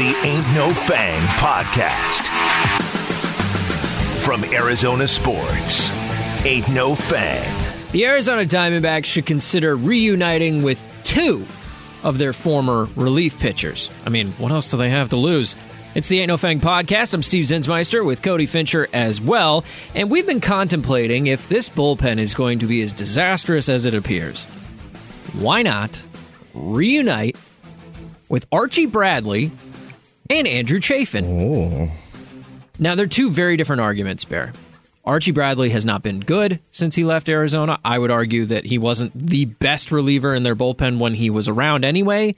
the Ain't No Fang podcast. From Arizona Sports, Ain't No Fang. The Arizona Diamondbacks should consider reuniting with two of their former relief pitchers. I mean, what else do they have to lose? It's the Ain't No Fang podcast. I'm Steve Zinsmeister with Cody Fincher as well. And we've been contemplating if this bullpen is going to be as disastrous as it appears. Why not reunite with Archie Bradley and Andrew Chafin? Now, they're two very different arguments, Bear. Archie Bradley has not been good since he left Arizona. I would argue that he wasn't the best reliever in their bullpen when he was around anyway.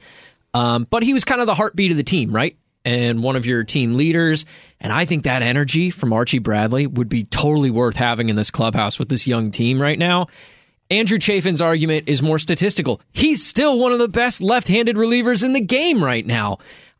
Um, but he was kind of the heartbeat of the team, right? And one of your team leaders. And I think that energy from Archie Bradley would be totally worth having in this clubhouse with this young team right now. Andrew Chafin's argument is more statistical. He's still one of the best left handed relievers in the game right now.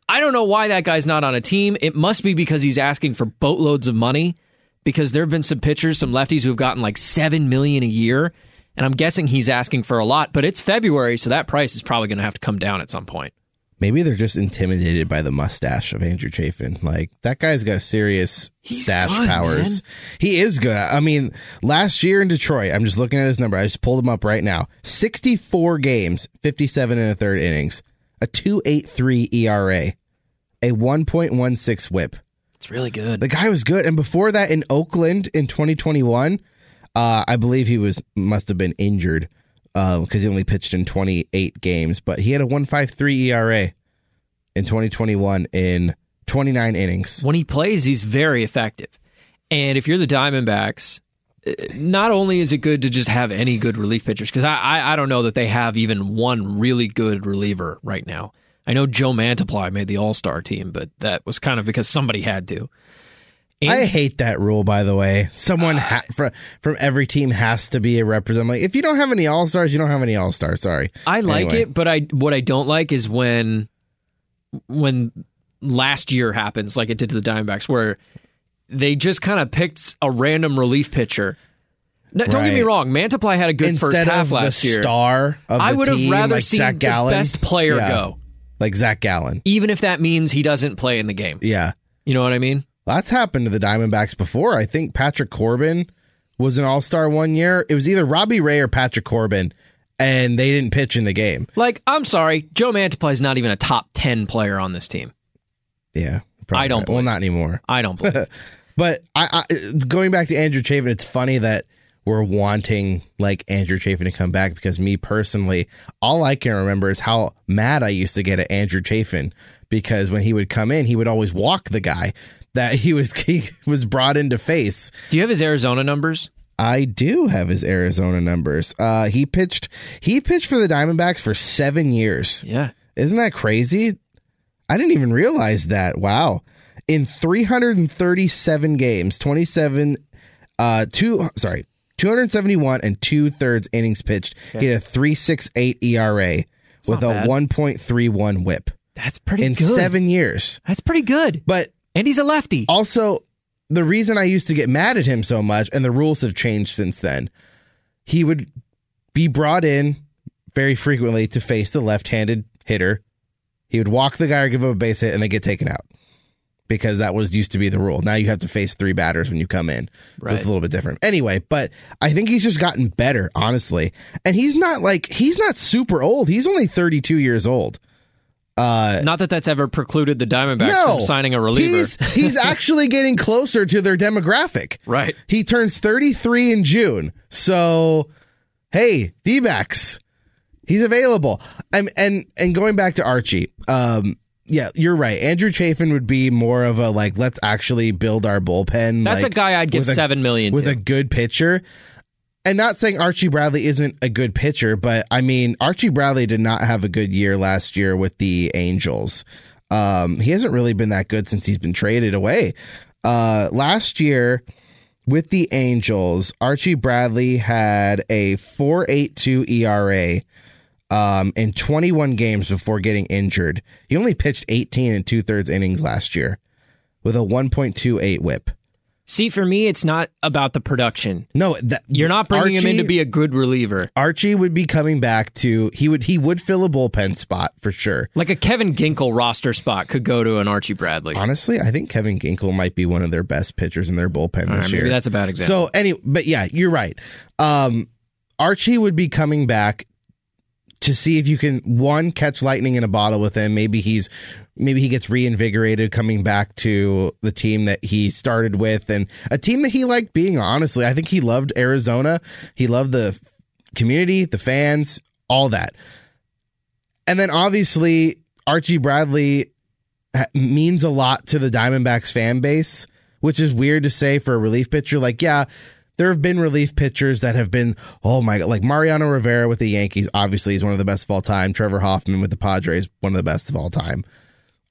I don't know why that guy's not on a team. It must be because he's asking for boatloads of money because there have been some pitchers, some lefties who have gotten like 7 million a year, and I'm guessing he's asking for a lot, but it's February, so that price is probably going to have to come down at some point. Maybe they're just intimidated by the mustache of Andrew Chafin. Like that guy's got serious He's stash good, powers. man. He is good. I mean, last year in Detroit, I'm just looking at his number. I just pulled him up right now. 64 games, 57 and a third innings, a 2.83 ERA, a 1.16 WHIP. It's really good. The guy was good. And before that, in Oakland in 2021, uh, I believe he was must have been injured because he only pitched in 28 games, but he had a 1.53 ERA in 2021 in 29 innings. when he plays, he's very effective. And if you're the Diamondbacks, uh, not only is it good to just have any good relief pitchers, because I, I I don't know that they have even one really good reliever right now. I know Joe Mantiply made the All Star team, but that was kind of because somebody had to. And- I hate that rule, by the way. Someone ah. ha- from from every team has to be a representative. Like, if you don't have any All Stars, you don't have any All Stars. Sorry. I like Anyway. it, but I what I don't like is when when last year happens, like it did to the Diamondbacks, where they just kind of picked a random relief pitcher. No, Don't get me wrong, Mantiply had a good first half of last the year. star of the I would have rather like seen Zach the Gallen, best player Yeah. go, like Zach Gallen. even if that means he doesn't play in the game. Yeah. You know what I mean? That's happened to the Diamondbacks before. I think Patrick Corbin was an All Star one year. It was either Robbie Ray or Patrick Corbin, and they didn't pitch in the game. Like, I'm sorry, Joe Mantiply is not even a top ten player on this team. Yeah, probably I don't not. Well, not anymore. I don't believe. But I, I, going back to Andrew Chafin, it's funny that we're wanting like Andrew Chafin to come back because me personally, all I can remember is how mad I used to get at Andrew Chafin because when he would come in, he would always walk the guy that he was he was brought in to face. Do you have his Arizona numbers? I do have his Arizona numbers. Uh, he pitched he pitched for the Diamondbacks for seven years. Yeah. Isn't that crazy? I didn't even realize that. Wow. In 337 games, 27, uh, two, sorry, 271 and two thirds innings pitched. He had a 368 ERA with a bad. 1.31 whip That's pretty in good. seven years. That's pretty good. But And he's a lefty. also, the reason I used to get mad at him so much, and the rules have changed since then, he would be brought in very frequently to face the left handed hitter. He would walk the guy or give him a base hit, and they get taken out because that was used to be the rule. Now you have to face three batters when you come in. So it's a little bit different. Anyway, but I think he's just gotten better, honestly. And he's not like, he's not super old. He's only 32 years old. Uh, not that that's ever precluded the Diamondbacks No, from signing a reliever. He's, he's actually getting closer to their demographic. right. He turns 33 in June. So, hey, D-backs, he's available. I'm, and and going back to Archie, um, yeah, you're right. Andrew Chafin would be more of a like, let's actually build our bullpen. That's like, a guy I'd give a- seven million with to. a good pitcher. And not saying Archie Bradley isn't a good pitcher, but I mean Archie Bradley did not have a good year last year with the Angels. Um, he hasn't really been that good since he's been traded away. Uh, last year with the Angels, Archie Bradley had a 4.82 ERA um, in 21 games before getting injured. He only pitched 18 and two thirds innings last year with a 1.28 WHIP. See, for me, it's not about the production. No, that, You're not bringing him in to be a good reliever. Archie would be coming back to he would he would fill a bullpen spot for sure. Like a Kevin Ginkel roster spot could go to an Archie Bradley. Honestly, I think Kevin Ginkel might be one of their best pitchers in their bullpen All this right, year. that's a bad example. So anyway, but yeah, you're right. Um, Archie would be coming back to see if you can one catch lightning in a bottle with him. Maybe he's maybe he gets reinvigorated coming back to the team that he started with and a team that he liked being. Honestly, I think he loved Arizona. He loved the community, the fans, all that. And then obviously Archie Bradley means a lot to the Diamondbacks fan base, which is weird to say for a relief pitcher. Like, yeah, there have been relief pitchers that have been, oh my god, like Mariano Rivera with the Yankees, obviously is one of the best of all time. Trevor Hoffman with the Padres, one of the best of all time.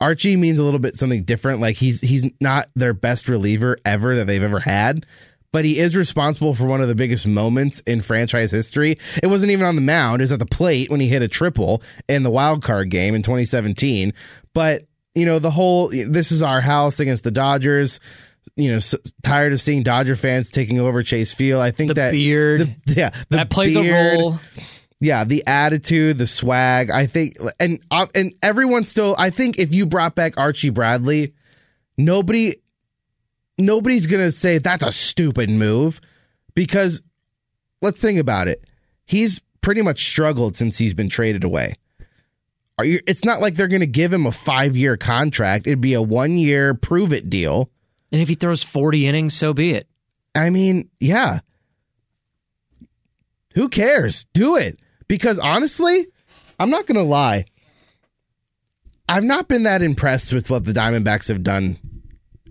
Archie means a little bit something different. Like he's he's not their best reliever ever that they've ever had, but he is responsible for one of the biggest moments in franchise history. It wasn't even on the mound; it was at the plate when he hit a triple in the wild card game in 2017. But you know the whole this is our house against the Dodgers. You know, s tired of seeing Dodger fans taking over Chase Field. I think The that beard. the- yeah, the that plays beard, a role. yeah, the attitude, the swag. I think, and uh, and everyone still. I think if you brought back Archie Bradley, nobody, nobody's gonna say that's a stupid move, because let's think about it. He's pretty much struggled since he's been traded away. Are you? It's not like they're gonna give him a five year contract. It'd be a one year prove it deal. And if he throws 40 innings, so be it. I mean, yeah. Who cares? Do it. Because honestly, I'm not going to lie. I've not been that impressed with what the Diamondbacks have done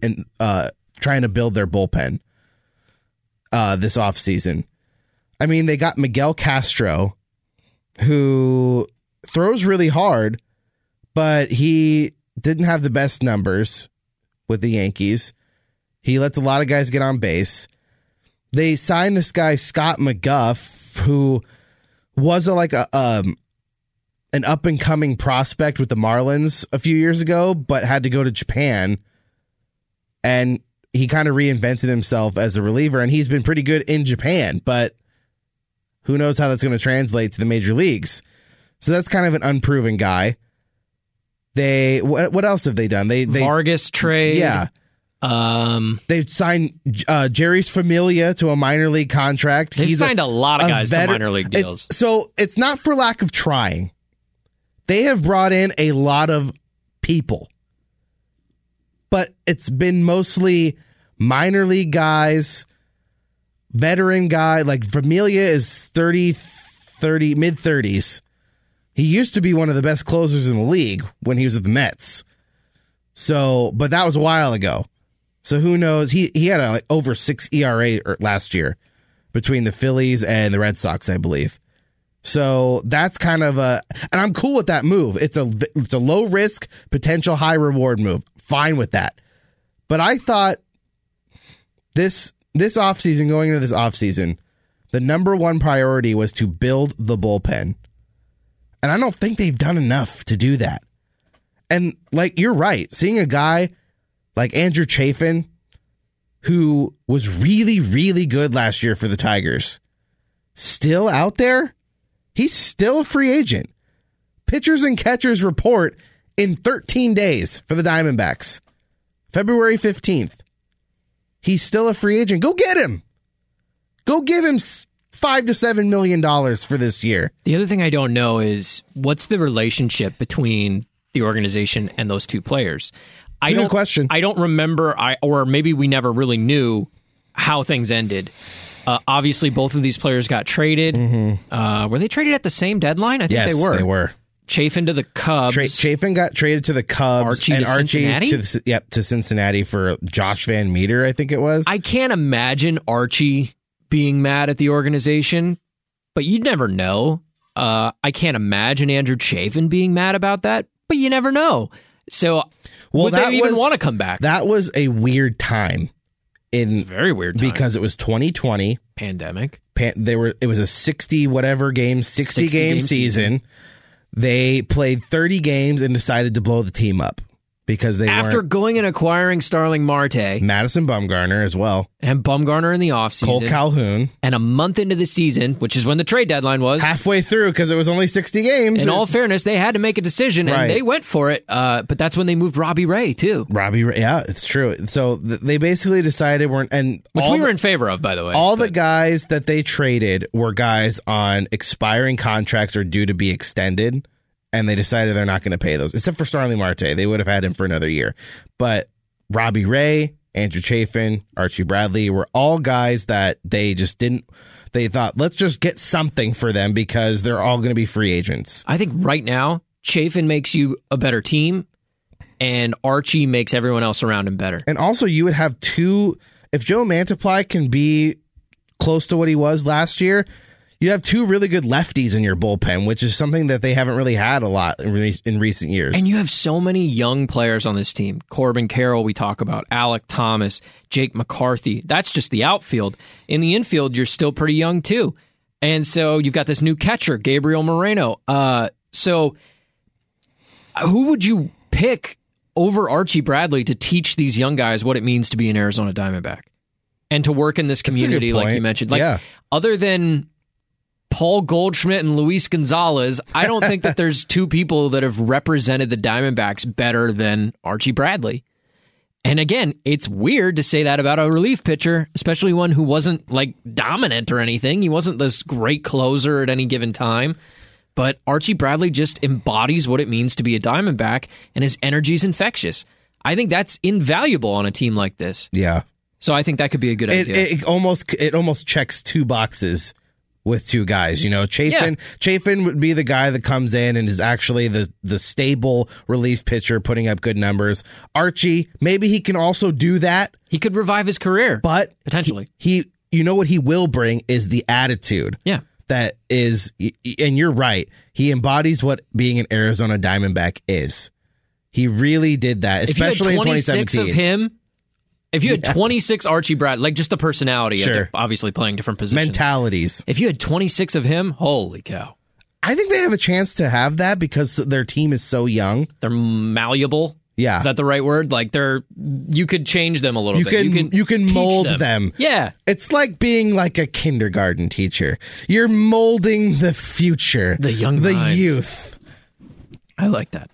in uh, trying to build their bullpen uh, this offseason. I mean, they got Miguel Castro, who throws really hard, but he didn't have the best numbers with the Yankees. He lets a lot of guys get on base. They signed this guy Scott McGough, who was a, like a um an up and coming prospect with the Marlins a few years ago, but had to go to Japan, and he kind of reinvented himself as a reliever, and he's been pretty good in Japan, but who knows how that's going to translate to the major leagues? So that's kind of an unproven guy. They what, what else have they done? They they Vargas trade. yeah. Um, They've signed uh, Jeurys Familia to a minor league contract. they've He's signed a, lot of guys veter- to minor league it's- deals. so it's not for lack of trying. They have brought in a lot of people, but it's been mostly minor league guys, veteran guy. Like Familia is 30, 30 mid 30s. He used to be one of the best closers in the league when he was with the Mets. So, but that was a while ago. So who knows? He he had a like over six ERA er- last year between the Phillies and the Red Sox, I believe. So that's kind of a, and I'm cool with that move. It's a it's a low risk, potential high reward move. Fine with that. But I thought this this offseason, going into this offseason, the number one priority was to build the bullpen. And I don't think they've done enough to do that. And like you're right, seeing a guy like Andrew Chafin, who was really, really good last year for the Tigers, still out there, he's still a free agent. Pitchers and catchers report in 13 days for the Diamondbacks, February 15th. He's still a free agent. Go get him. Go give him five to seven million dollars for this year. The other thing I don't know is what's the relationship between the organization and those two players. I don't question. I don't remember. I or maybe we never really knew how things ended. Uh, obviously, both of these players got traded. Uh, were they traded at the same deadline? I think Mm-hmm. Yes, they were. They were. Chafin to the Cubs. Tra- Chafin got traded to the Cubs Archie and to Archie Cincinnati? to the, yep to Cincinnati for Josh VanMeter, I think it was. I can't imagine Archie being mad at the organization, but you'd never know. Uh, I can't imagine Andrew Chafin being mad about that, but you never know. So, Well, would that they even want to come back? that was a weird time in Very weird time. because it was 2020. pandemic. Pan- they were it was a 60 whatever game 60, 60 game, game season. They played 30 games and decided to blow the team up. Because they After going and acquiring Starling Marte Madison Bumgarner as well, and Bumgarner in the offseason, Kole Calhoun and a month into the season, which is when the trade deadline was, halfway through because it was only sixty games. in all fairness, they had to make a decision and Right. they went for it. Uh, but that's when they moved Robbie Ray, too, Robbie, Ray- yeah, it's true. So th- they basically decided weren't and which we the- were in favor of, by the way. all the guys that they traded were guys on expiring contracts or due to be extended, and they decided they're not going to pay those, except for Starling Marte. They would have had him for another year. But Robbie Ray, Andrew Chafin, Archie Bradley were all guys that they just didn't. They thought, let's just get something for them because they're all going to be free agents. I think right now, Chafin makes you a better team, and Archie makes everyone else around him better. And also, you would have two. If Joe Mantiply can be close to what he was last year, you have two really good lefties in your bullpen, which is something that they haven't really had a lot in, re- in recent years. And you have so many young players on this team. Corbin Carroll, we talk about, Alek Thomas, Jake McCarthy. That's just the outfield. In the infield, you're still pretty young too. And so you've got this new catcher, Gabriel Moreno. Uh, so uh, who would you pick over Archie Bradley to teach these young guys what it means to be an Arizona Diamondback and to work in this community, like you mentioned? Like, Yeah. other than Paul Goldschmidt and Luis Gonzalez, I don't think that there's two people that have represented the Diamondbacks better than Archie Bradley. And again, it's weird to say that about a relief pitcher, especially one who wasn't like dominant or anything. He wasn't this great closer at any given time. But Archie Bradley just embodies what it means to be a Diamondback, and his energy is infectious. I think that's invaluable on a team like this. yeah, So I think that could be a good it, idea. it almost it almost checks two boxes with two guys. You know, Chafin Chafin would be the guy that comes in and is actually the the stable relief pitcher, putting up good numbers. Archie, maybe he can also do that, he could revive his career, but potentially. he you know what he will bring is the attitude yeah. that is and you're right he embodies what being an arizona diamondback is he really did that if you had especially in 26 of 2017 him, if you had 26 Archie Brad, like just the personality, Sure. of obviously playing different positions. mentalities if you had 26 of him, holy cow. i think they have a chance to have that because their team is so young They're malleable. yeah Is that the right word? Like they're, you could change them a little you bit. can you can teach mold them. Yeah. it's like being like a kindergarten teacher you're molding the future The young the minds. youth I like that.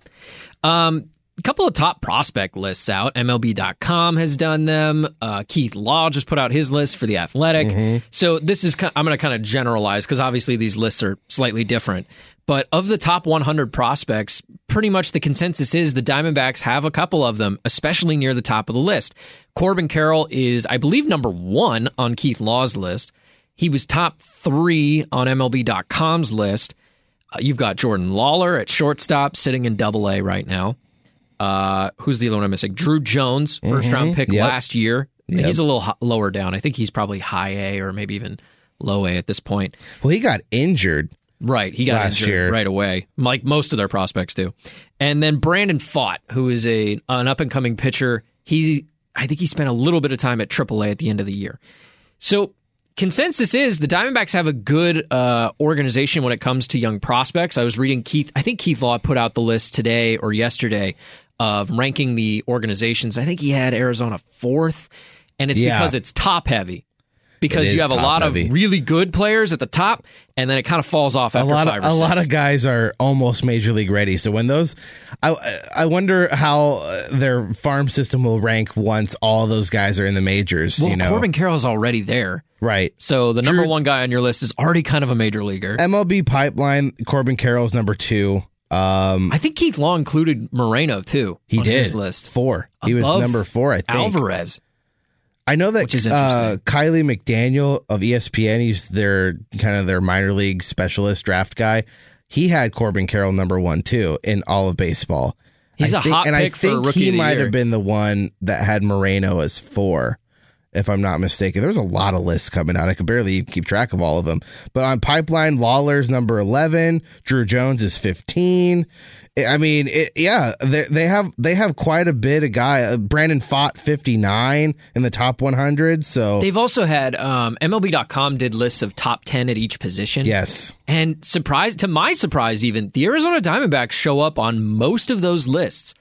Um, a couple of top prospect lists out. MLB.com has done them. Uh, Keith Law just put out his list for the Athletic. Mm-hmm. So this is I'm going to kind of generalize because obviously these lists are slightly different. But of the top 100 prospects, pretty much the consensus is the Diamondbacks have a couple of them, especially near the top of the list. Corbin Carroll is, I believe, number one on Keith Law's list. He was top three on MLB.com's list. Uh, you've got Jordan Lawlar at shortstop, sitting in Double A right now. Uh, who's the other one I'm missing? Drew Jones, 1st round pick Mm-hmm. Yep. last year. He's a little h- lower down. I think he's probably high A or maybe even low A at this point. well he got injured Right, he got injured year. right away, like most of their prospects do. And then Brandon Pfaadt, who is a an up and coming pitcher, he I think he spent a little bit of time at AAA at the end of the year. So consensus is the Diamondbacks have a good uh, organization when it comes to young prospects. I was reading Keith, I think Keith Law put out the list today or yesterday of ranking the organizations. I think he had Arizona fourth, and it's Yeah. because it's top heavy. Because you have a lot heavy. of really good players at the top, and then it kind of falls off a after lot of five or a lot of guys are almost major league ready. So when those, I I wonder how uh, their farm system will rank once all those guys are in the majors. Well, you know, Corbin Carroll's already there. right? So the number Drew- one guy on your list is already kind of a major leaguer. MLB pipeline. Corbin Carroll's number two. Um, I think Keith Law included Moreno too. he on did his list. four. He was number four. I think. Alvarez. I know that uh. Kiley McDaniel of ESPN, he's their kind of their minor league specialist draft guy. He had Corbin Carroll number one too in all of baseball. He's I a think, hot and pick I for think rookie he might year. have been the one that had Moreno as four, if I'm not mistaken. There's a lot of lists coming out. I could barely keep track of all of them. But on Pipeline, Lawlar's number 11, Drew Jones is 15. I mean, it, yeah, they, they have they have quite a bit of guy. Uh, Brandon Pfaadt 59 in the top 100. So They've also had um, MLB.com did lists of top ten at each position. yes, And surprise to my surprise, even the Arizona Diamondbacks show up on most of those lists.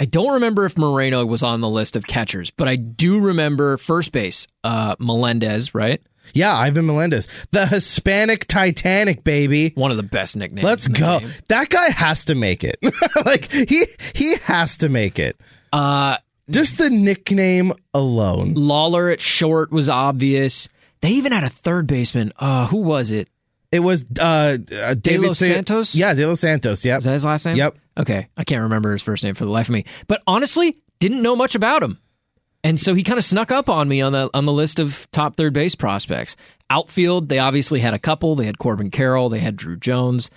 I don't remember if Moreno was on the list of catchers, but I do remember first base, uh, Melendez, right? Yeah, Ivan Melendez, the Hispanic Titanic, baby. One of the best nicknames. Let's go. game. That guy has to make it. like he he has to make it. Uh, Just the nickname alone. Lawlar at short was obvious. They even had a third baseman. Uh, who was it? It was uh, uh David Los Sa- Santos? Yeah, De Los Santos. Yep. Is that his last name? Yep. Okay. I can't remember his first name for the life of me. But honestly, didn't know much about him. And so he kind of snuck up on me on the on the list of top third base prospects. Outfield, they obviously had a couple. They had Corbin Carroll, they had Drew Jones.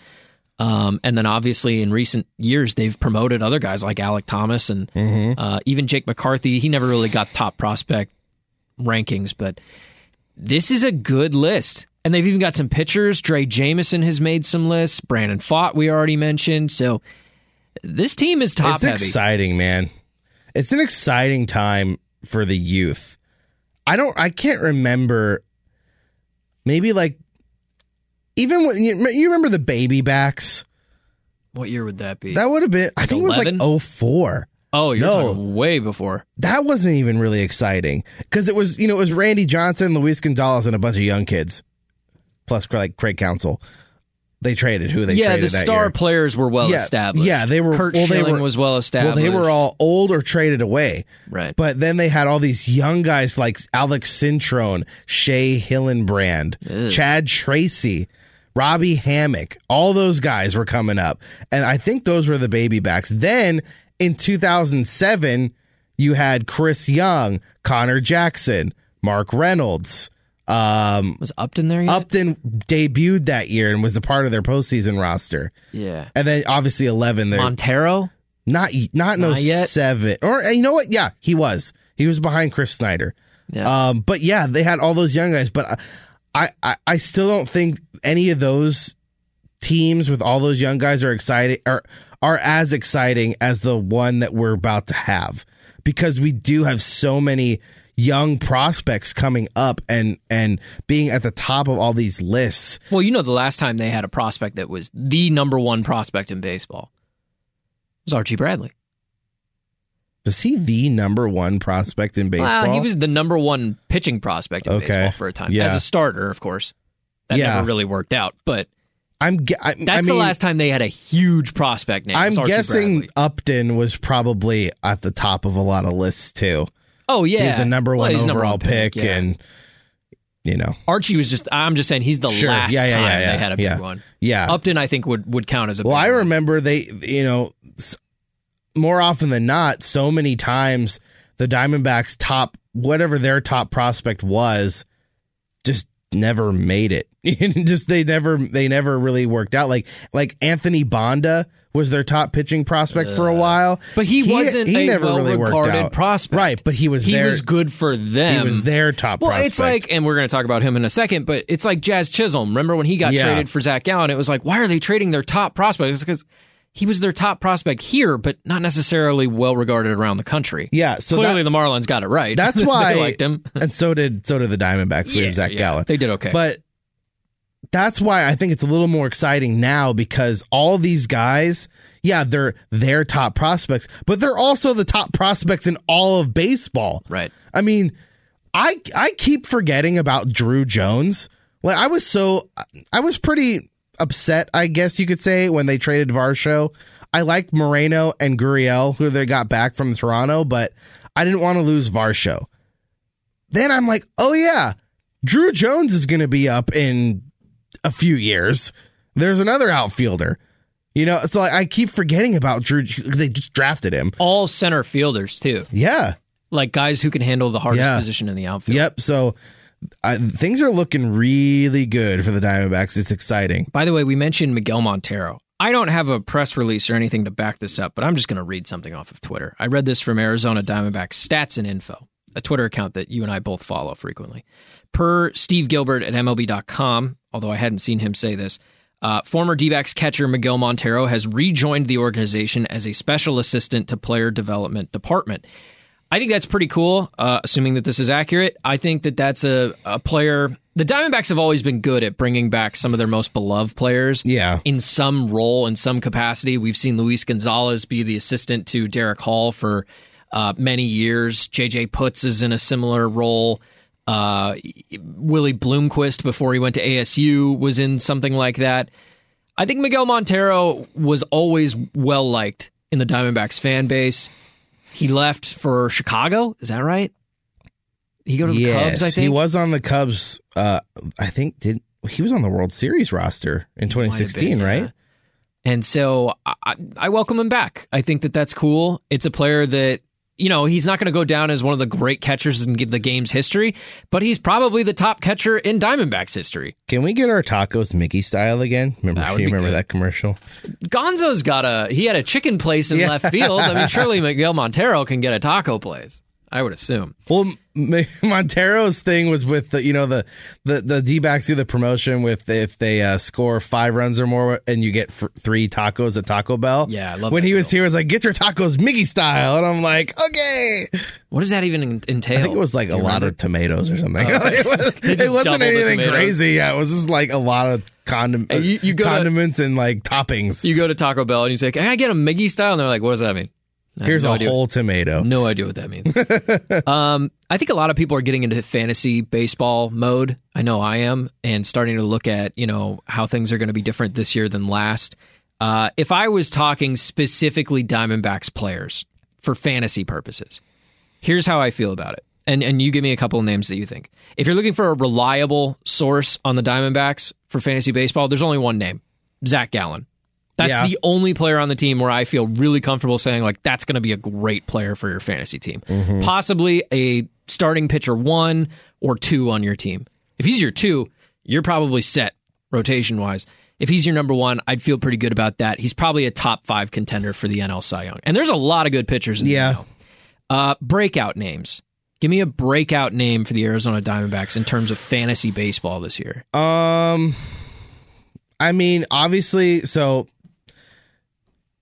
Um, and then obviously in recent years they've promoted other guys like Alek Thomas and uh, even Jake McCarthy. He never really got top prospect rankings, but this is a good list. And they've even got some pitchers. Drey Jameson has made some lists. Brandon Pfaadt, we already mentioned. So this team is top it's heavy. exciting, man. It's an exciting time for the youth. I don't. I can't remember. Maybe like even when you, you remember the baby backs. What year would that be? That would have been. I think it was like 04. oh, you're no. talking way before. That wasn't even really exciting because it was you know it was Randy Johnson, Luis Gonzalez, and a bunch of young kids, plus like Craig Counsell. They traded who they yeah, traded the star players were well Yeah, established. yeah, they were- Kurt well, they Schilling were- was well established. Well, they were all old or traded away. right. But then they had all these young guys like Alex Cintron, Shea Hillenbrand, Chad Tracy, Robby Hammock. All those guys were coming up. And I think those were the baby backs. Then in 2007, you had Chris Young, Conor Jackson, Mark Reynolds. Um, was Upton there yet? Upton debuted that year and was a part of their postseason roster. yeah. And then obviously 11 there. Montero. Not not no Not yet? seven or you know what? Yeah, he was. He was behind Chris Snyder. Yeah. Um, but yeah, they had all those young guys. But I, I I still don't think any of those teams with all those young guys are exciting are are as exciting as the one that we're about to have because we do have so many young prospects coming up and and being at the top of all these lists. Well, you know, the last time they had a prospect that was the number one prospect in baseball was Archie Bradley. Was he the number one prospect in baseball? Well, he was the number one pitching prospect in Okay. baseball for a time Yeah. as a starter, of course. That Yeah. never really worked out, but I'm. I, that's I mean, the last time they had a huge prospect name. I'm guessing Bradley. Upton was probably at the top of a lot of lists too. Oh yeah, He was a number Well, one number overall one pick, yeah. and you know, Archie was just. I'm just saying he's the Sure. last Yeah, yeah, time they had a big one. yeah. Upton, I think would would count as a. well, I one. remember they, you know more often than not, so many times the Diamondbacks' top, whatever their top prospect was, just never made it. just they never they never really worked out. Like like Anthony Banda was their top pitching prospect for a while, But he wasn't he a well-regarded out. prospect. right? But he was he there. was good for them. He was their top Well, prospect. it's like, and we're going to talk about him in a second, but it's like Jazz Chisholm. Remember when he got Yeah. traded for Zach Gallen? It was like, why are they trading their top prospect? It's because he was their top prospect here, but not necessarily well regarded around the country. yeah. So Clearly, that- the Marlins got it right. That's why they liked him. and so did so did the Diamondbacks for Yeah, Zach yeah, Gallen. They did okay. But that's why I think it's a little more exciting now because all these guys, yeah, they're their top prospects, but they're also the top prospects in all of baseball. right. I mean, I I keep forgetting about Drew Jones. Like I was so I was pretty upset, I guess you could say, when they traded Varsho. I liked Moreno and Gurriel, who they got back from Toronto, but I didn't want to lose Varsho. Then I'm like, oh yeah, Drew Jones is going to be up in a few years. There's another outfielder. You know, so I keep forgetting about Drew because they just drafted him. All center fielders, too. Yeah. Like guys who can handle the hardest Yeah. position in the outfield. Yep. So I, things are looking really good for the Diamondbacks. It's exciting. By the way, we mentioned Miguel Montero. I don't have a press release or anything to back this up, but I'm just going to read something off of Twitter. I read this from Arizona Diamondbacks Stats and Info, a Twitter account that you and I both follow frequently. Per Steve Gilbert at MLB.com, although I hadn't seen him say this, uh, former D backs catcher Miguel Montero has rejoined the organization as a special assistant to player development department. I think that's pretty cool, uh, assuming that this is accurate. I think that that's a, a player the Diamondbacks have always been good at bringing back some of their most beloved players. Yeah. In some role, in some capacity. We've seen Luis Gonzalez be the assistant to Derrick Hall for uh, many years. JJ Putz is in a similar role. Uh, Willie Bloomquist, before he went to ASU, was in something like that. I think Miguel Montero was always well liked in the Diamondbacks fan base. He left for Chicago. Is that right? He go to the yes, Cubs. I think he was on the Cubs. Uh, I think did he was on the World Series roster in 2016, been, yeah. right? And so I, I welcome him back. I think that that's cool. It's a player that you know he's not going to go down as one of the great catchers in the game's history, but he's probably the top catcher in Diamondbacks history. Can we get our tacos Miggy style again? Remember? That Do you remember good. that commercial? Gonzo's got a he had a chicken place in Yeah. left field. I mean, surely Miguel Montero can get a taco place. I would assume. Well, Montero's thing was with the you know the the the D backs do the promotion with if they uh, score five runs or more and you get f- three tacos at Taco Bell. Yeah, I love when he was here, was like get your tacos Miggy style, and I'm like, okay. What does that even entail? I think it was like Do a lot remember? of tomatoes or something. it, was, wasn't anything crazy. Yeah, it was just like a lot of condom- you- you go to- condiments and like toppings. You go to Taco Bell and you say, "Can I get a Miggy style?" And they're like, "What does that mean?" Here's no a idea. whole tomato. No idea what that means. um, I think a lot of people are getting into fantasy baseball mode. I know I am, and starting to look at you know how things are going to be different this year than last. Uh, if I was talking specifically Diamondbacks players for fantasy purposes, here's how I feel about it. And and you give me a couple of names that you think. If you're looking for a reliable source on the Diamondbacks for fantasy baseball, there's only one name: Zach Gallen. That's Yeah. the only player on the team where I feel really comfortable saying like that's going to be a great player for your fantasy team. Possibly a starting pitcher one or two on your team. If he's your two, you're probably set rotation wise. If he's your number one, I'd feel pretty good about that. He's probably a top five contender for the NL Cy Young. And there's a lot of good pitchers in Yeah. the NL. Uh, breakout names. Give me a breakout name for the Arizona Diamondbacks in terms of fantasy baseball this year. Um, I mean, obviously, so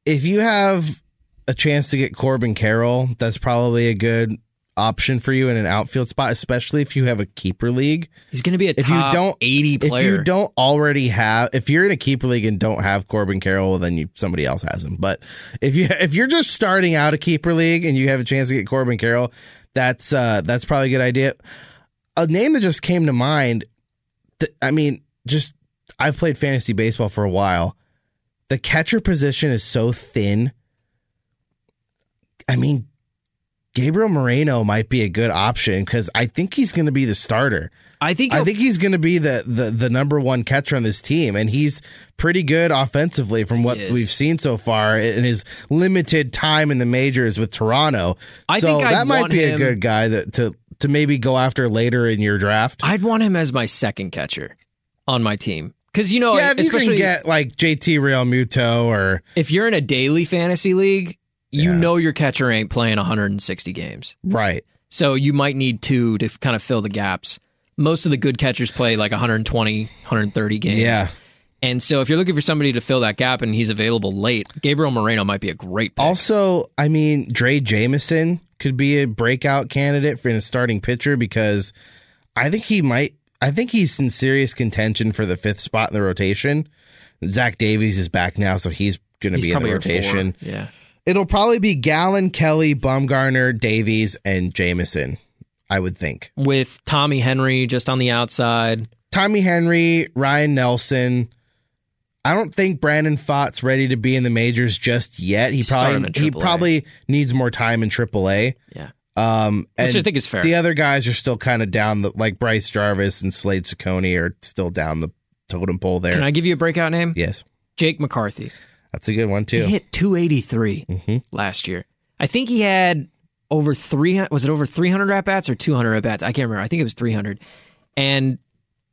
if you have a chance to get Corbin Carroll, that's probably a good option for you in an outfield spot, especially if you have a keeper league. He's going to be a If you don't 80 player. If you don't already have, if you're in a keeper league and don't have Corbin Carroll, then you somebody else has him. But if you if you're just starting out a keeper league and you have a chance to get Corbin Carroll, that's uh that's probably a good idea. A name that just came to mind. That, I mean, just I've played fantasy baseball for a while. The catcher position is so thin. I mean, Gabriel Moreno might be a good option because I think he's going to be the starter. I think I think he's going to be the, the the number one catcher on this team, and he's pretty good offensively from what we've seen so far in his limited time in the majors with Toronto. I so think I'd that might be him- a good guy that to to maybe go after later in your draft. I'd want him as my second catcher on my team. Because, you know, yeah, if you can get like JT Realmuto or if you're in a daily fantasy league, you Yeah. know your catcher ain't playing 160 games. right, So you might need two to kind of fill the gaps. Most of the good catchers play like 120, 130 games. yeah. And so if you're looking for somebody to fill that gap and he's available late, Gabriel Moreno might be a great pick. Also, I mean, Drey Jameson could be a breakout candidate for a starting pitcher because I think he might. I think he's in serious contention for the fifth spot in the rotation. Zach Davies is back now, so he's going to be in the probably your four. rotation. Yeah. It'll probably be Gallen, Kelly, Bumgarner, Davies, and Jameson. I would think With Tommy Henry just on the outside. Tommy Henry, Ryne Nelson. I don't think Brandon Pfaadt's ready to be in the majors just yet. He Start probably he probably needs more time in AAA. Yeah. Um, and Which I think is fair. The other guys are still kind of down the like Bryce Jarvis and Slade Cecconi are still down the totem pole there. Can I give you a breakout name? yes, Jake McCarthy. that's a good one too. He hit 283 Mhm. last year. I think he had over 300 was it over 300 at bats or 200 at bats? I can't remember. I think it was 300. And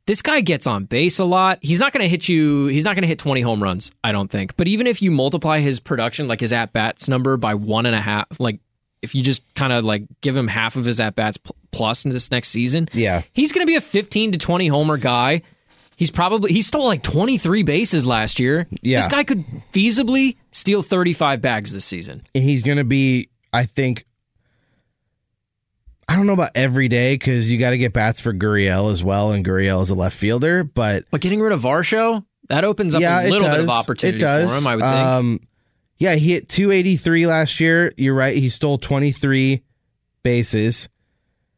this guy gets on base a lot. He's not going to hit you. He's not going to hit 20 home runs, I don't think. But even if you multiply his production, like his at bats number, by one and a half, like if you just kind of like give him half of his at bats pl- plus in this next season, Yeah, he's going to be a 15 to 20 homer guy. He's probably he stole like 23 bases last year. Yeah. This guy could feasibly steal 35 bags this season. and he's going to be, I think, I don't know about every day because you got to get bats for Gurriel as well, and Gurriel is a left fielder. But But getting rid of Varsho, that opens up yeah, a little bit of opportunity it does. for him, I would think. Um, yeah, he hit 283 last year. You're right. He stole 23 bases.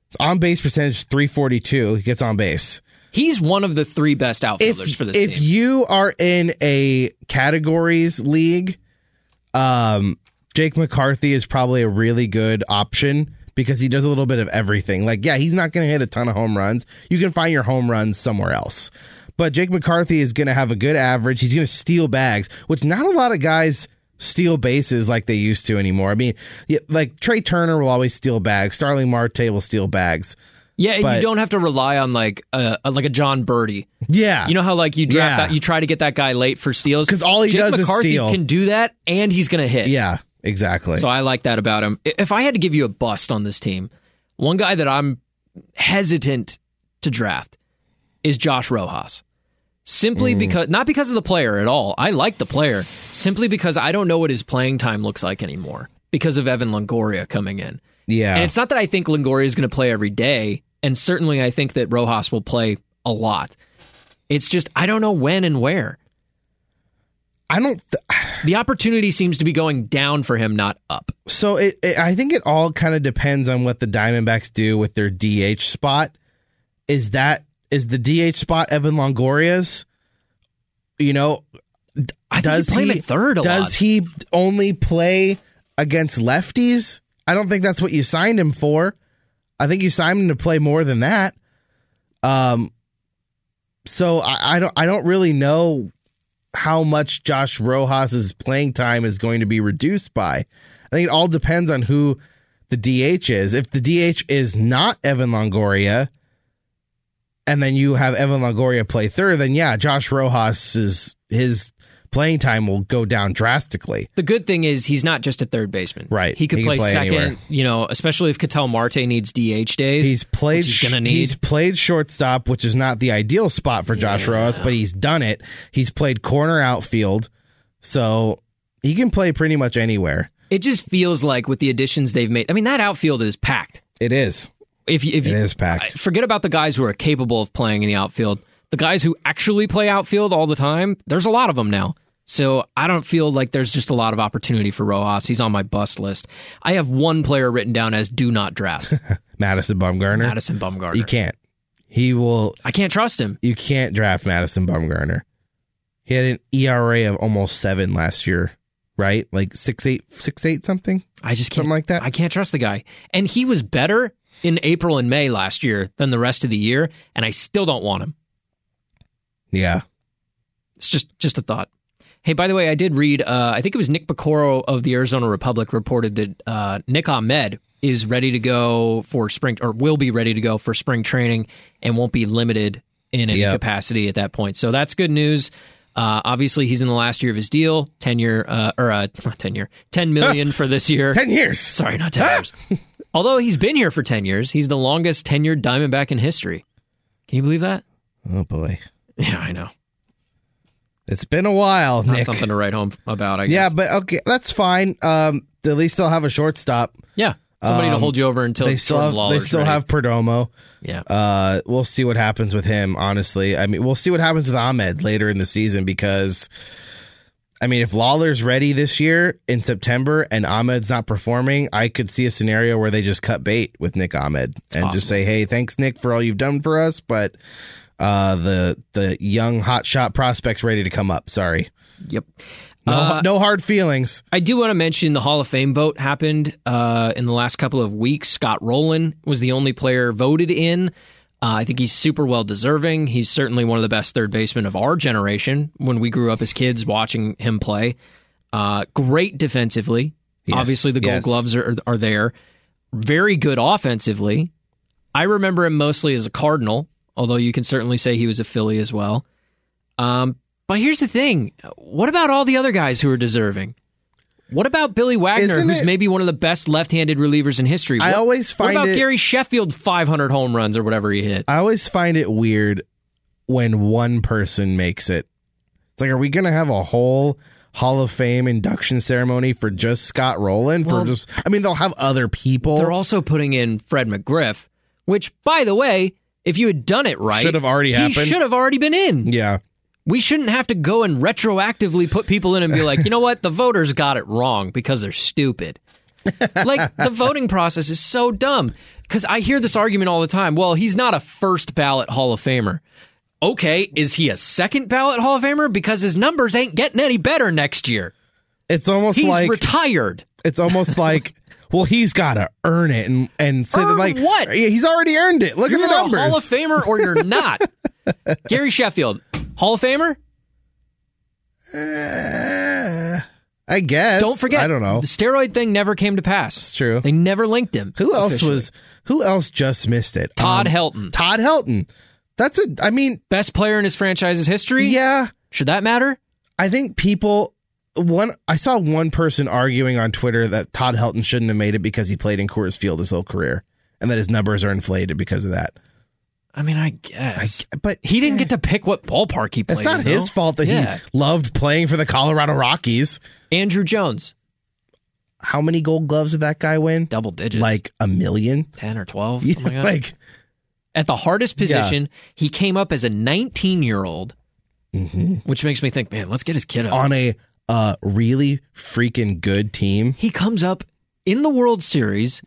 His on base percentage 342. He gets on base. He's one of the three best If outfielders for this team. if team. you are in a categories league, um, Jake McCarthy is probably a really good option because he does a little bit of everything. Like, yeah, he's not going to hit a ton of home runs. You can find your home runs somewhere else. But Jake McCarthy is going to have a good average. He's going to steal bags, which not a lot of guys steal bases like they used to anymore. I mean, like Trea Turner will always steal bags. Starling Marte will steal bags. yeah, and but- you don't have to rely on like a, a- like a Jon Berti. Yeah. You know how like you draft Yeah. that, you try to get that guy late for steals because all he Jake does is McCarthy steal. can do that, and he's going to hit. yeah, exactly. So I like that about him. If I had to give you a bust on this team, one guy that I'm hesitant to draft is Josh Rojas. Simply Mm. because, not because of the player at all. I like the player. Simply because I don't know what his playing time looks like anymore because of Evan Longoria coming in. yeah. And it's not that I think Longoria is going to play every day, and certainly I think that Rojas will play a lot. It's just I don't know when and where. I don't. Th- The opportunity seems to be going down for him, not up. So it, it I think it all kind of depends on what the Diamondbacks do with their DH spot. Is that is the DH spot Evan Longoria's? You know, I think does play he third a does lot. he only play against lefties? I don't think that's what you signed him for. I think you signed him to play more than that. Um, so I, I don't I don't really know how much Josh Rojas's playing time is going to be reduced by. I think it all depends on who the DH is. If the DH is not Evan Longoria, and then you have Evan Longoria play third, then yeah, Josh Rojas is his playing time will go down drastically. The good thing is he's not just a third baseman. Right. He could He play, play second, anywhere. you know, especially if Ketel Marte needs DH days. He's played. he's gonna need. He's played shortstop, which is not the ideal spot for Josh Rojas, but he's done it. He's played corner outfield, so he can play pretty much anywhere. it just feels like with the additions they've made. I mean, that outfield is packed. It is. If you, if It you, is packed. Forget about the guys who are capable of playing in the outfield. The guys who actually play outfield all the time, there's a lot of them now. So I don't feel like there's just a lot of opportunity for Rojas. He's on my bust list. I have one player written down as do not draft, Madison Bumgarner. Madison Bumgarner. You can't. He will. I can't trust him. You can't draft Madison Bumgarner. He had an ERA of almost seven last year, right? Like six eight, six eight something. I just can't, Something like that? I can't trust the guy. And he was better in April and May last year than the rest of the year, and I still don't want him. Yeah. It's just just a thought. Hey, by the way, I did read. Uh, I think it was Nick Piecoro of the Arizona Republic reported that uh, Nick Ahmed is ready to go for spring, or will be ready to go for spring training, and won't be limited in any Yep. capacity at that point. So that's good news. Uh, obviously, he's in the last year of his deal, ten year uh, or uh, not ten year, ten million for this year. Ten years. Sorry, not ten years. Although he's been here for ten years, he's the longest tenured Diamondback in history. Can you believe that? Oh boy. Yeah, I know. It's been a while, Not Nick. something to write home about. I guess. Yeah, but okay, that's fine. Um, at least they'll have a shortstop. Yeah, somebody to Um, hold you over until They still have. They still ready. have Perdomo. Yeah, Uh, we'll see what happens with him. Honestly, I mean, we'll see what happens with Ahmed later in the season because, I mean, if Lawlar's ready this year in September and Ahmed's not performing, I could see a scenario where they just cut bait with Nick Ahmed and possible. just say, "Hey, thanks, Nick, for all you've done for us, but uh, the the young hot shot prospect's ready to come up. Sorry, yep. no, Uh, no hard feelings. I do want to mention the Hall of Fame vote happened uh, in the last couple of weeks. Scott Rolen was the only player voted in. Uh, I think he's super well deserving. He's certainly one of the best third basemen of our generation when we grew up as kids watching him play. Uh, great defensively. Yes, Obviously, the gold yes. gloves are, are there. Very good offensively. I remember him mostly as a Cardinal, although you can certainly say he was a Philly as well. Um, but here's the thing what about all the other guys who are deserving? What about Billy Wagner, Isn't who's it- maybe one of the best left-handed relievers in history? I What- always What find about it- Gary Sheffield's 500 home runs or whatever he hit? I always find it weird when one person makes it. It's like, are we going to have a whole Hall of Fame induction ceremony for just Scott Rolen. Well- for just, I mean, they'll have other people. They're also putting in Fred McGriff, which, by the way, if you had done it right, Should have already he happened. should have already been in. yeah. We shouldn't have to go and retroactively put people in and be like, you know what, the voters got it wrong because they're stupid. like the voting process is so dumb because I hear this argument all the time. Well, he's not a first ballot Hall of Famer. Okay, is he a second ballot Hall of Famer? Because his numbers ain't getting any better next year. It's almost like He's like retired. it's almost like well, he's got to earn it and and say Earn like what? Yeah, he's already earned it. Look You're at the a numbers. Hall of Famer or you're not. Gary Sheffield, Hall of Famer? Uh, I guess. Don't forget. I don't know. The steroid thing never came to pass. It's true. They never linked him. Who else officially. was? Who else just missed it? Todd Um, Helton, Todd Helton. That's a. I mean, best player in his franchise's history? yeah. Should that matter? I think people. One, I saw one person arguing on Twitter that Todd Helton shouldn't have made it because he played in Coors Field his whole career, and that his numbers are inflated because of that. I mean, I guess. But he didn't get to pick what ballpark he played It's not his fault that Yeah. he loved playing for the Colorado Rockies. Andruw Jones, How many Gold Gloves did that guy win? double digits. Like a million. 10 or 12. Yeah, like like At the hardest position, he came up as a 19 year old, which makes me think, man, let's get his kid up. on a uh, really freaking good team. he comes up in the World Series,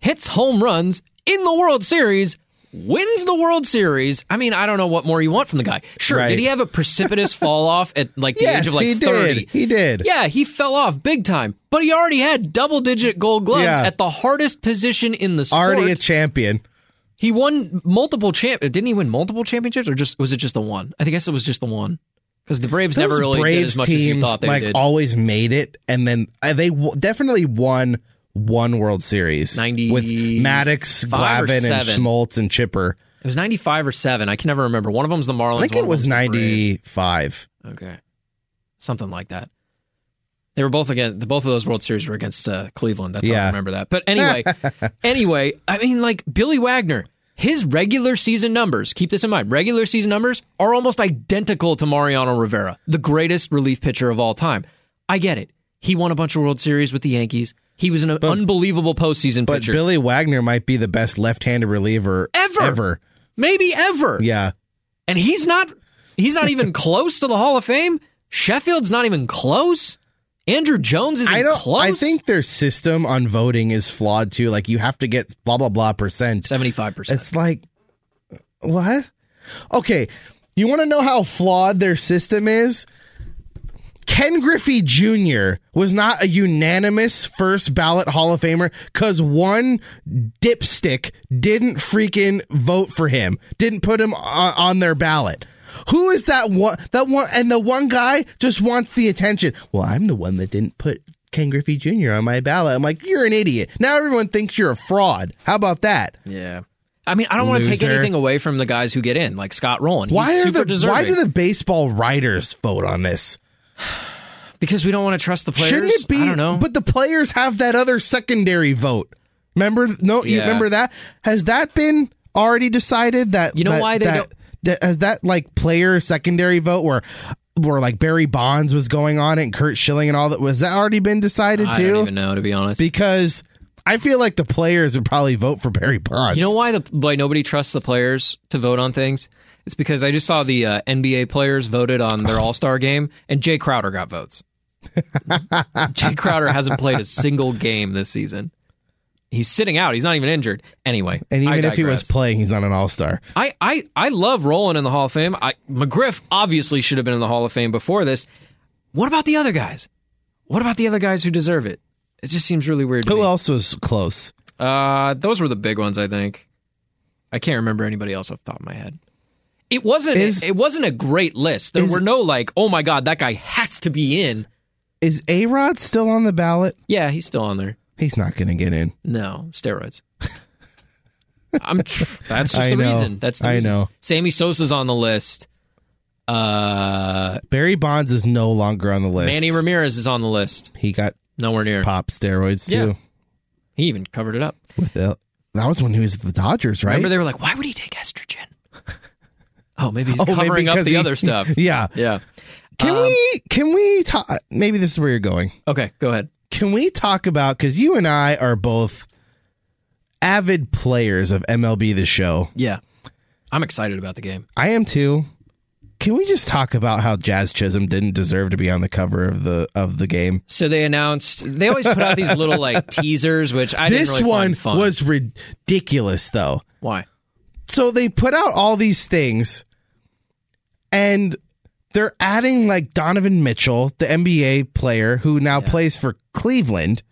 hits home runs in the World Series, wins the World Series. I mean, I don't know what more you want from the guy. Sure, Right. did he have a precipitous fall off at like the yes, age of like he 30? did. He did. Yeah, he fell off big time, but he already had double digit gold gloves Yeah. at the hardest position in the sport. Already a champion. he won multiple champ. Didn't he win multiple championships, or just was it just the one? I guess it was just the one because the Braves never Those really did as much as you thought they like did. always made it, and then uh, they w- definitely won one World Series 90 with Maddux, Glavine, and. Smoltz and Chipper. it was ninety five or seven. I can never remember. One of them's the Marlins. I think it was them's the Braves. ninety five. Okay, something like that. They were both against both of those World Series were against uh, Cleveland. That's how I remember that. But anyway, anyway, I mean, like Billy Wagner, his regular season numbers. Keep this in mind. Regular season numbers are almost identical to Mariano Rivera, the greatest relief pitcher of all time. I get it. He won a bunch of World Series with the Yankees. He was an unbelievable postseason But pitcher, Billy Wagner might be the best left-handed reliever Ever. Ever. maybe ever. Yeah. and he's not. He's not even close to the Hall of Fame. Sheffield's not even close. Andruw Jones isn't I don't. close. I think their system on voting is flawed too. Like you have to get blah blah blah percent. seventy-five percent. It's like what? Okay, you want to know how flawed their system is? Ken Griffey Jr. was not a unanimous first ballot Hall of Famer because one dipstick didn't freaking vote for him, didn't put him on, on their ballot. Who is that one? That one, and the one guy just wants the attention. Well, I'm the one that didn't put Ken Griffey Jr. on my ballot. I'm like, you're an idiot. Now everyone thinks you're a fraud. How about that? Yeah. I mean, I don't want to take anything away from the guys who get in, like Scott Rolen. He's Why are super the deserving. why do the baseball writers vote on this? because we don't want to trust the players. Shouldn't it be? I don't know. But the players have that other secondary vote. Remember? No, you Yeah. remember that? Has that been already decided? That You know that- why they that, don't- that- has that like player secondary vote where where like Barry Bonds was going on it and Curt Schilling and all that was that already been decided I too? don't even know to be honest. Because I feel like the players would probably vote for Barry Bonds. you know why the why nobody trusts the players to vote on things? It's because I just saw the uh, NBA players voted on their All Star game, and Jae Crowder got votes. Jae Crowder hasn't played a single game this season. He's sitting out. He's not even injured. Anyway, And I even if he was playing, he's not an All Star. I, I, I love Rolen in the Hall of Fame. I, McGriff obviously should have been in the Hall of Fame before this. What about the other guys? What about the other guys who deserve it? It just seems really weird. To Who me. else was close? Uh, those were the big ones, I think. I can't remember anybody else off the top of my head. It wasn't. Is- it wasn't a great list. There is- were no like, oh my god, that guy has to be in. Is A Rod still on the ballot? Yeah, he's still on there. He's not going to get in. No steroids. I'm. That's just I the know. reason. That's the I reason. know. Sammy Sosa's on the list. Uh, Barry Bonds is no longer on the list. Manny Ramirez is on the list. he got Nowhere near. pop steroids Yeah. too. He even covered it up. With the, that was when he was with the Dodgers, right? Remember, they were like, "Why would he take estrogen?" Oh, maybe he's Oh, maybe covering up the he- other stuff. yeah. Yeah. Can Um, we can we talk maybe this is where you're going. Okay, go ahead. Can we talk about cuz you and I are both avid players of MLB the show. Yeah. I'm excited about the game. I am too. Can we just talk about how Jazz Chisholm didn't deserve to be on the cover of the of the game? So they announced they always put out these little like teasers, which I this didn't really one was ridiculous though. why? So they put out all these things and they're adding like Donovan Mitchell, the NBA player who now plays for Cleveland.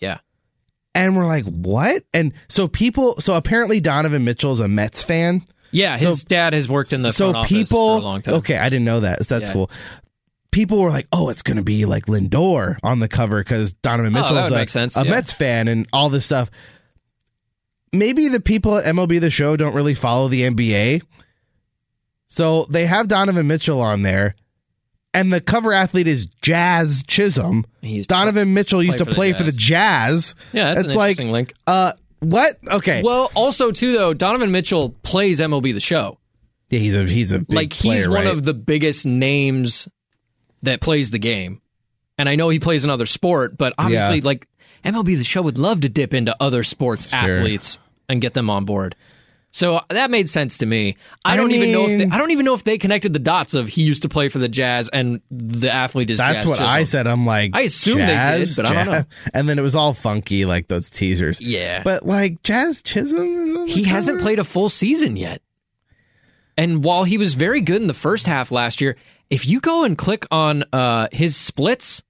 Yeah. And we're like, what? And so people, so apparently Donovan Mitchell's a Mets fan. Yeah, his dad has worked in the so people, for a long time. okay, I didn't know that. So that's Yeah. cool. People were like, oh, it's going to be like Lindor on the cover because Donovan Oh, is Mitchell's would a, a yeah. Mets fan and all this stuff. Maybe the people at MLB The Show don't really follow the NBA. So they have Donovan Mitchell on there, and the cover athlete is Jazz Chisholm. Donovan Mitchell used to play for the Jazz. Yeah, that's it's an like, interesting link. uh, what? Okay, Well, also too though, Donovan Mitchell plays MLB the show. yeah, he's a he's a big like player, he's one right? of the biggest names that plays the game. And I know he plays another sport, but obviously Yeah. like MLB the show would love to dip into other sports Sure. athletes and get them on board. So that made sense to me. I, I don't even know if they, I don't even know if they connected the dots of he used to play for the Jazz and the athlete is That's Jazz what I said. I'm like, I assumed they did, Jazz, but I don't know. And then it was all funky, like those teasers. Yeah. But like Jazz Chisholm, he hasn't played a full season yet. And while he was very good in the first half last year, if you go and click on uh, his splits,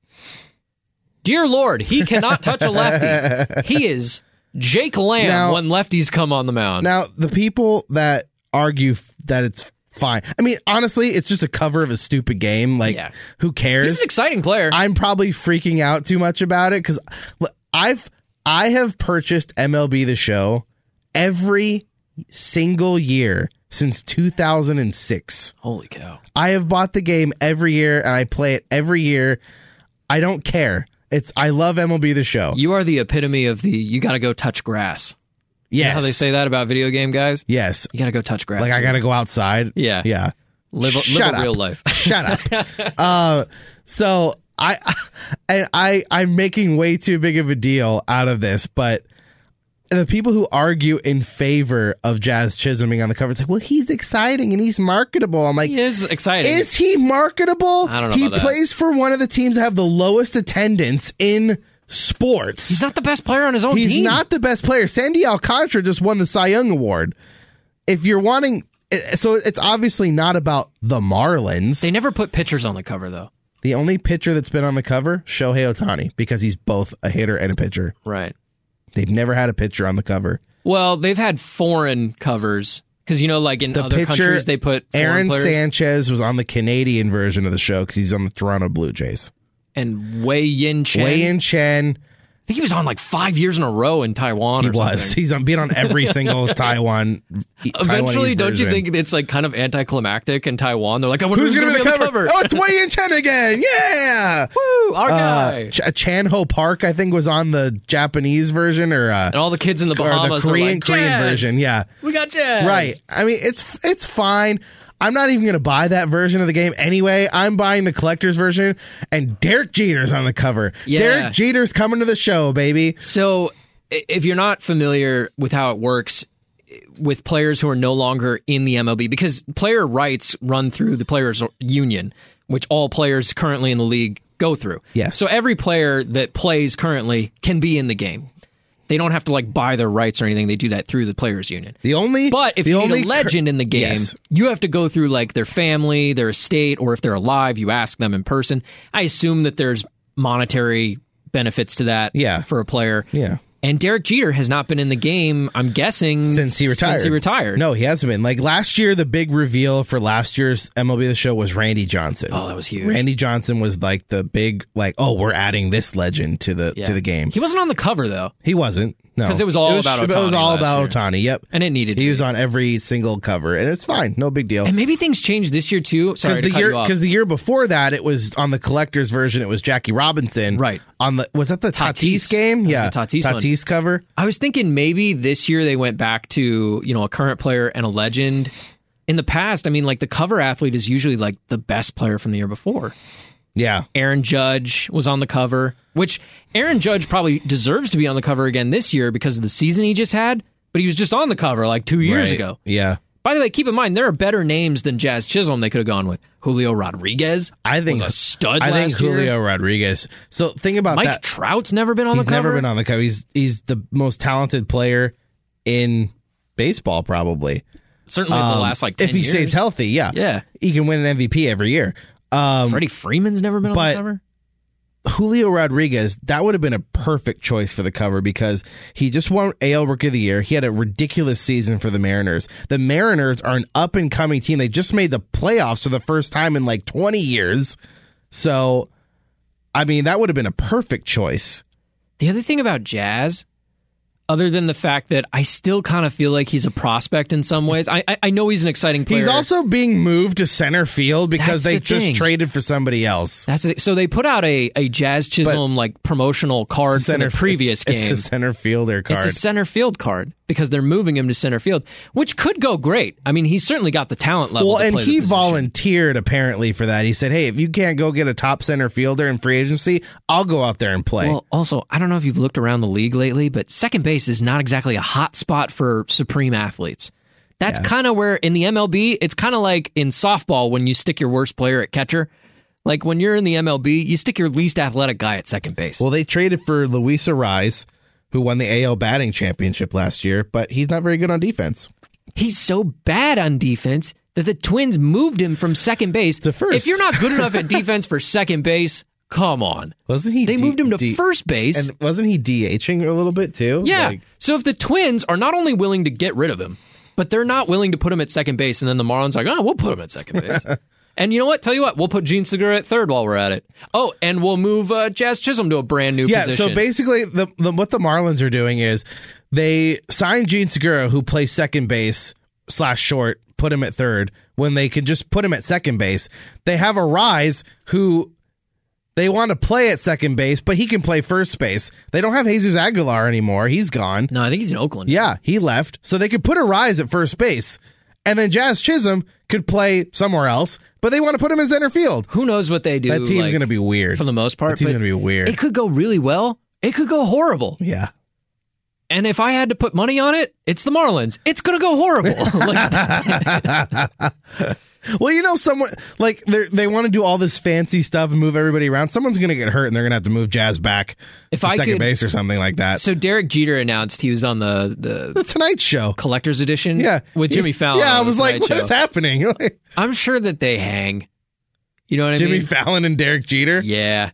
dear Lord, he cannot touch a lefty. He is Jake Lamb Now- when lefties come on the mound. Now the people that argue f- that it's fine. I mean, honestly, it's just a cover of a stupid game. Like, Yeah. who cares? He's an exciting player. I'm probably freaking out too much about it because I've I have purchased MLB the Show every single year since 2006. Holy cow. I have bought the game every year and I play it every year. I don't care. It's I love MLB the Show. You are the epitome of the you got to go touch grass. You know how they say that about video game guys? yes. You got to go touch grass. Like I got to go outside. Yeah. Yeah. live, a- live a up. real life. Shut up. uh, so I, and I, I'm making way too big of a deal out of this, but the people who argue in favor of Jazz Chisholm being on the cover, it's like, well, he's exciting and he's marketable. I'm like, he is exciting. is he marketable? I don't know He plays for one of the teams that have the lowest attendance in sports. He's not the best player on his own He's team. not the best player. Sandy Alcantara just won the Cy Young Award. If you're wanting, eh, so it's obviously not about the Marlins. They never put pitchers on the cover though. The only pitcher that's been on the cover, Shohei Ohtani, because he's both a hitter and a pitcher. Right. They've never had a pitcher on the cover. Well, they've had foreign covers because you know, like in The other pitcher, countries, they put Aaron players. Sanchez was on the Canadian version of the show because he's on the Toronto Blue Jays. and Wei Yin Chen. Wei Yin Chen, I think he was on like five years in a row in Taiwan. he or was. Something. He's on, been on every single Taiwan. Eventually, Taiwanese don't you think it's like kind of anticlimactic in Taiwan? They're like, I wonder Who's who's, going to be the cover? Oh, it's Wei Yin Chen again. Yeah. Woo, our Uh, guy. Ch- Chan Ho Park, I think, was on the Japanese version or, uh, and all the kids in the or the Korean like, Korean version. Yeah. We got jazz. Right. I mean, it's it's fine. I'm not even going to buy that version of the game anyway. I'm buying the collector's version, and Derek Jeter's on the cover. Yeah. Derek Jeter's coming to the show, baby. So, if you're not familiar with how it works with players who are no longer in the MLB, because player rights run through the players' union, which all players currently in the league go through. Yes. So every player that plays currently can be in the game. They don't have to like buy their rights or anything. They do that through the players' union. The only, But if the you only need a legend in the game, Yes. you have to go through like their family, their estate, or if they're alive, you ask them in person. I assume that there's monetary benefits to that Yeah. for a player. Yeah. And Derek Jeter has not been in the game, I'm guessing, since he retired. Since he retired. No, he hasn't been. Like last year, the big reveal for last year's MLB The Show was Randy Johnson. Oh, that was huge. Randy Johnson was like the big, like, oh, we're adding this legend to the Yeah. to the game. He wasn't on the cover though, He wasn't. No, 'Cause it was all about It was all about. Ohtani. Yep. and it needed. He was on every single cover, and it's fine. No big deal. And maybe things changed this year too. Sorry to the year because the year before that it was on the collector's version it was Jackie Robinson Right. on the was that the Tatis, Tatis. game was yeah the Tatis one. Tatis cover I was thinking maybe this year they went back to you know a current player and a legend in the past, I mean, like the cover athlete is usually like the best player from the year before. Yeah. Aaron Judge was on the cover, which Aaron Judge probably deserves to be on the cover again this year because of the season he just had, but he was just on the cover like two years Right. ago. Yeah. By the way, keep in mind there are better names than Jazz Chisholm they could have gone with. Julio Rodriguez I think was a stud I think last year. Julio Rodriguez. So think about Mike that. Trout's never been on he's the cover. never been on the cover. He's he's the most talented player in baseball, probably. Certainly the Um, last like 10 if he years. stays healthy, yeah, Yeah. he can win an MVP every year. Um, Freddie Freeman's never been on the cover. Julio Rodriguez, that would have been a perfect choice for the cover because he just won AL Rookie of the Year. He had a ridiculous season for the Mariners. The Mariners are an up and coming team. They just made the playoffs for the first time in like 20 years. So, I mean, that would have been a perfect choice. The other thing about Jazz, other than the fact that I still kind of feel like he's a prospect in some ways, I I, I know he's an exciting player. He's also being moved to center field because That's they the just thing. traded for somebody else. That's it. So they put out a, a Jazz Chisholm like promotional card for the previous it's, game. It's a center fielder card. It's a center field card because they're moving him to center field, which could go great. I mean, he's certainly got the talent level. well, and he volunteered apparently for that. He said, "Hey, if you can't go get a top center fielder in free agency, I'll go out there and play." Well, also, I don't know if you've looked around the league lately, but second base is not exactly a hot spot for supreme athletes. That's kind of where in the MLB, it's kind of like in softball when you stick your worst player at catcher. Like when you're in the MLB, you stick your least athletic guy at second base. Well, they traded for Luis Arraez, who won the AL batting championship last year, but he's not very good on defense. He's so bad on defense that the Twins moved him from second base To first. If you're not good enough at defense for second base, come on. Wasn't he? They D- moved him to D- first base. and wasn't he DHing a little bit too? Yeah. Like, so if the Twins are not only willing to get rid of him, but they're not willing to put him at second base, and then the Marlins are like, oh, we'll put him at second base. and you know what? Tell you what, we'll put Jean Segura at third while we're at it. Oh, and we'll move uh, Jazz Chisholm to a brand new position. yeah. position. So basically, the, the what the Marlins are doing is they signed Jean Segura, who plays second base slash short, put him at third when they could just put him at second base. They have Arraez who they want to play at second base, but he can play first base. They don't have Jesus Aguilar anymore. He's gone. no, I think he's in Oakland. Yeah, he left. So they could put Arraez at first base. And then Jazz Chisholm could play somewhere else, but they want to put him in center field. Who knows what they do? That team's like, going to be weird. for the most part. That team's going to be weird. It could go really well. It could go horrible. yeah. And if I had to put money on it, it's the Marlins. It's going to go horrible. like, Well, you know, someone like they they want to do all this fancy stuff and move everybody around. Someone's going to get hurt, and they're going to have to move Jazz back If to I second could- base or something like that. so Derek Jeter announced he was on the the the Tonight Show. collector's edition Yeah, with Jimmy Fallon. Yeah, I was like, Tonight what Show. is happening? I'm sure that they hang. You know what I mean? Jimmy? Fallon and Derek Jeter. yeah.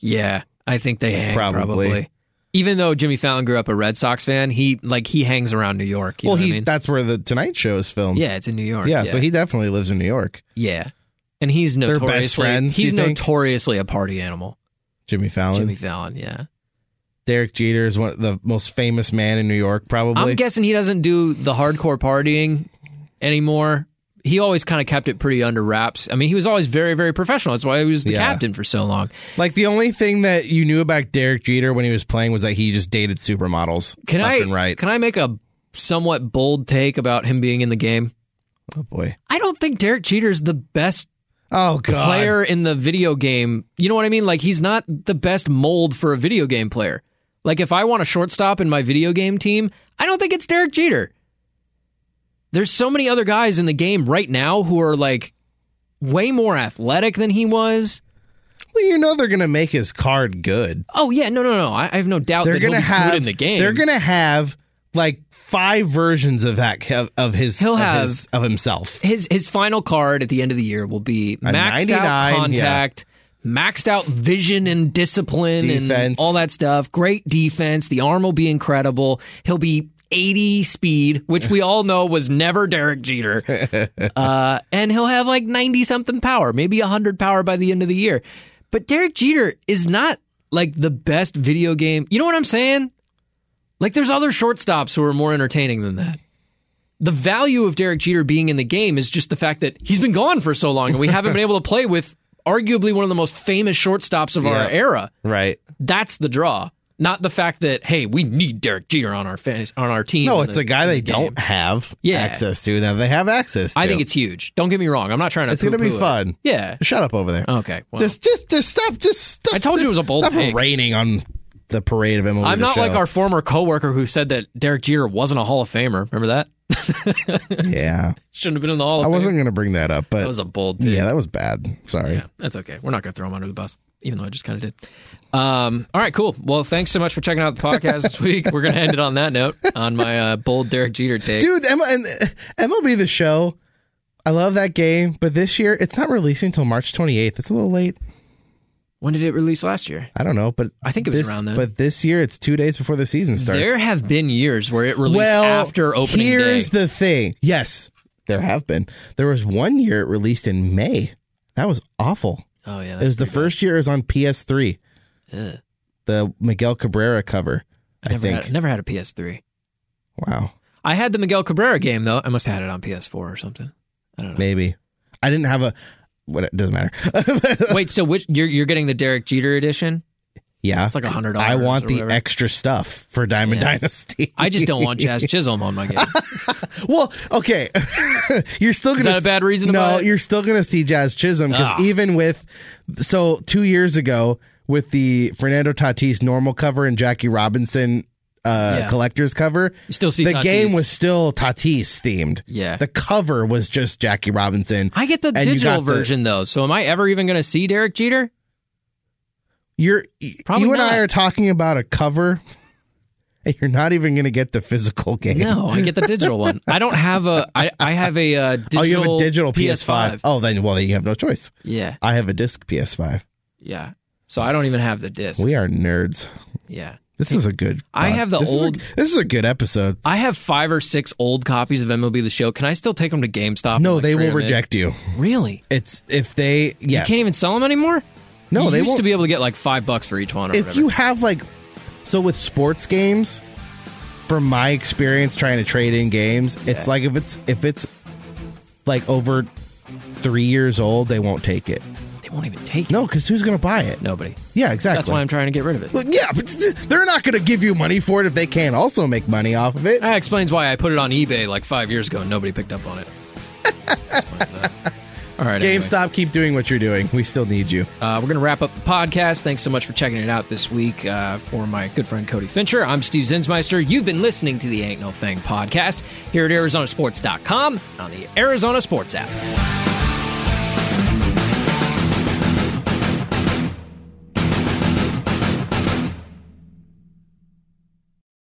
Yeah. I think they hang Probably. probably. Even though Jimmy Fallon grew up a Red Sox fan, he like he hangs around New York. You well, he I mean? that's where the Tonight Show is filmed. yeah, it's in New York. yeah, so he definitely lives in New York. Yeah. And he's best notoriously friends, he's notoriously a party animal. Jimmy Fallon. Jimmy Fallon, yeah. Derek Jeter is one of the most famous man in New York, probably. I'm guessing he doesn't do the hardcore partying anymore. He always kind of kept it pretty under wraps. I mean, he was always very, very professional. That's why he was the Yeah. captain for so long. like the only thing that you knew about Derek Jeter when he was playing was that he just dated supermodels Can left I and right. can I make a somewhat bold take about him being in the game? oh boy. I don't think Derek Jeter's the best Oh god. player in the video game. You know what I mean? Like he's not the best mold for a video game player. Like if I want a shortstop in my video game team, I don't think it's Derek Jeter. There's so many other guys in the game right now who are like way more athletic than he was. Well, you know they're gonna make his card good. Oh yeah, no, no, no. I, I have no doubt They're gonna be have good in the game. They're gonna have like five versions of that of, his He'll of have- his, of himself. his his final card at the end of the year will be maxed out contact, maxed out vision and discipline and all that stuff. Great defense. The arm will be incredible. He'll be 80 speed, which we all know was never Derek Jeter. uh, and he'll have like 90 something power, maybe 100 power by the end of the year. But Derek Jeter is not like the best video game. You know what I'm saying? Like there's other shortstops who are more entertaining than that the value of Derek Jeter being in the game is just the fact that he's been gone for so long and we haven't been able to play with arguably one of the most famous shortstops of our era. Right. That's the draw. Not the fact that hey, we need Derek Jeter on our fan- on our team. No, it's the- a guy they the don't have Yeah. access to. Now they have access. to. I think it's huge. Don't get me wrong. I'm not trying to. it's going to be it. fun. Yeah. Shut up over there. Okay. Well, Just, just, just stop. Just. Stop, I told you it was a bold Stop take. raining on the parade of MLB. I'm not like our former coworker who said that Derek Jeter wasn't a Hall of Famer. Remember that? Yeah, Shouldn't have been in the Hall of I wasn't going to bring that up, but That was a bold. Take. yeah, that was bad. Sorry. Yeah, that's okay. We're not going to throw him under the bus, even though I just kind of did. Um, all right, cool. Well, thanks so much for checking out the podcast this week. We're going to end it on that note, on my uh, bold Derek Jeter take. dude. M- and MLB the Show. I love that game, but this year it's not releasing until March 28th. It's a little late. When did it release last year? I don't know, but I think it was this, around then. But this year it's two days before the season starts. There have been years where it released well, after opening here's day. the thing. Yes, there have been. There was one year it released in May. That was awful. Oh yeah, it was the first year it was on PS3. Ugh. The Miguel Cabrera cover. I, never think. had, never had a PS3. Wow, I had the Miguel Cabrera game though. I must have had it on PS4 or something. I don't know. maybe. I didn't have a. What it doesn't matter. Wait, so which you're you're getting the Derek Jeter edition? Yeah, It's like a 100 I want the whatever. extra stuff for Diamond Yeah. Dynasty. I just don't want Jazz Chisholm on my game. Well, okay, you're still gonna that a bad reason to No, you're still gonna see Jazz Chisholm because Ah. even with so two years ago with the Fernando Tatis normal cover and Jackie Robinson uh, Yeah. collector's cover, You still see the Tatis. game was still Tatis themed. Yeah. the cover was just Jackie Robinson. I get the digital got the- version though. So am I ever even going to see Derek Jeter? You're Probably you and I are talking about a cover. And you're not even going to get the physical game. No, I get the digital one. I don't have a. I I have a uh, digital. oh, you have a digital PS5. PS5. Oh, then well, you have no choice. Yeah, I have a disc PS5. yeah. So I don't even have the disc. We are nerds. Yeah, This is a good. I have the this is a- old- this is a good episode. I have five or six old copies of MLB The Show. Can I still take them to GameStop? and, No, like, they trade will 'em in? reject you. Really? It's if they yeah. You can't even sell them anymore. No, you they used won't. to be able to get like five bucks for each one. Or if whatever. you have like so with sports games, from my experience trying to trade in games, it's like if it's if it's like over three years old, they won't take it. they won't even take it. No, because who's going to buy it? Nobody. Yeah, exactly. That's why I'm trying to get rid of it. Well, yeah, but they're not going to give you money for it if they can't also make money off of it. That explains why I put it on eBay like five years ago and nobody picked up on it. All right. anyway. GameStop, keep doing what you're doing. We still need you. Uh, we're going to wrap up the podcast. Thanks so much for checking it out this week. Uh, for my good friend Cody Fincher, I'm Steve Zinsmeister. You've been listening to the Ain't No Thing podcast here at ArizonaSports.com on the Arizona Sports app.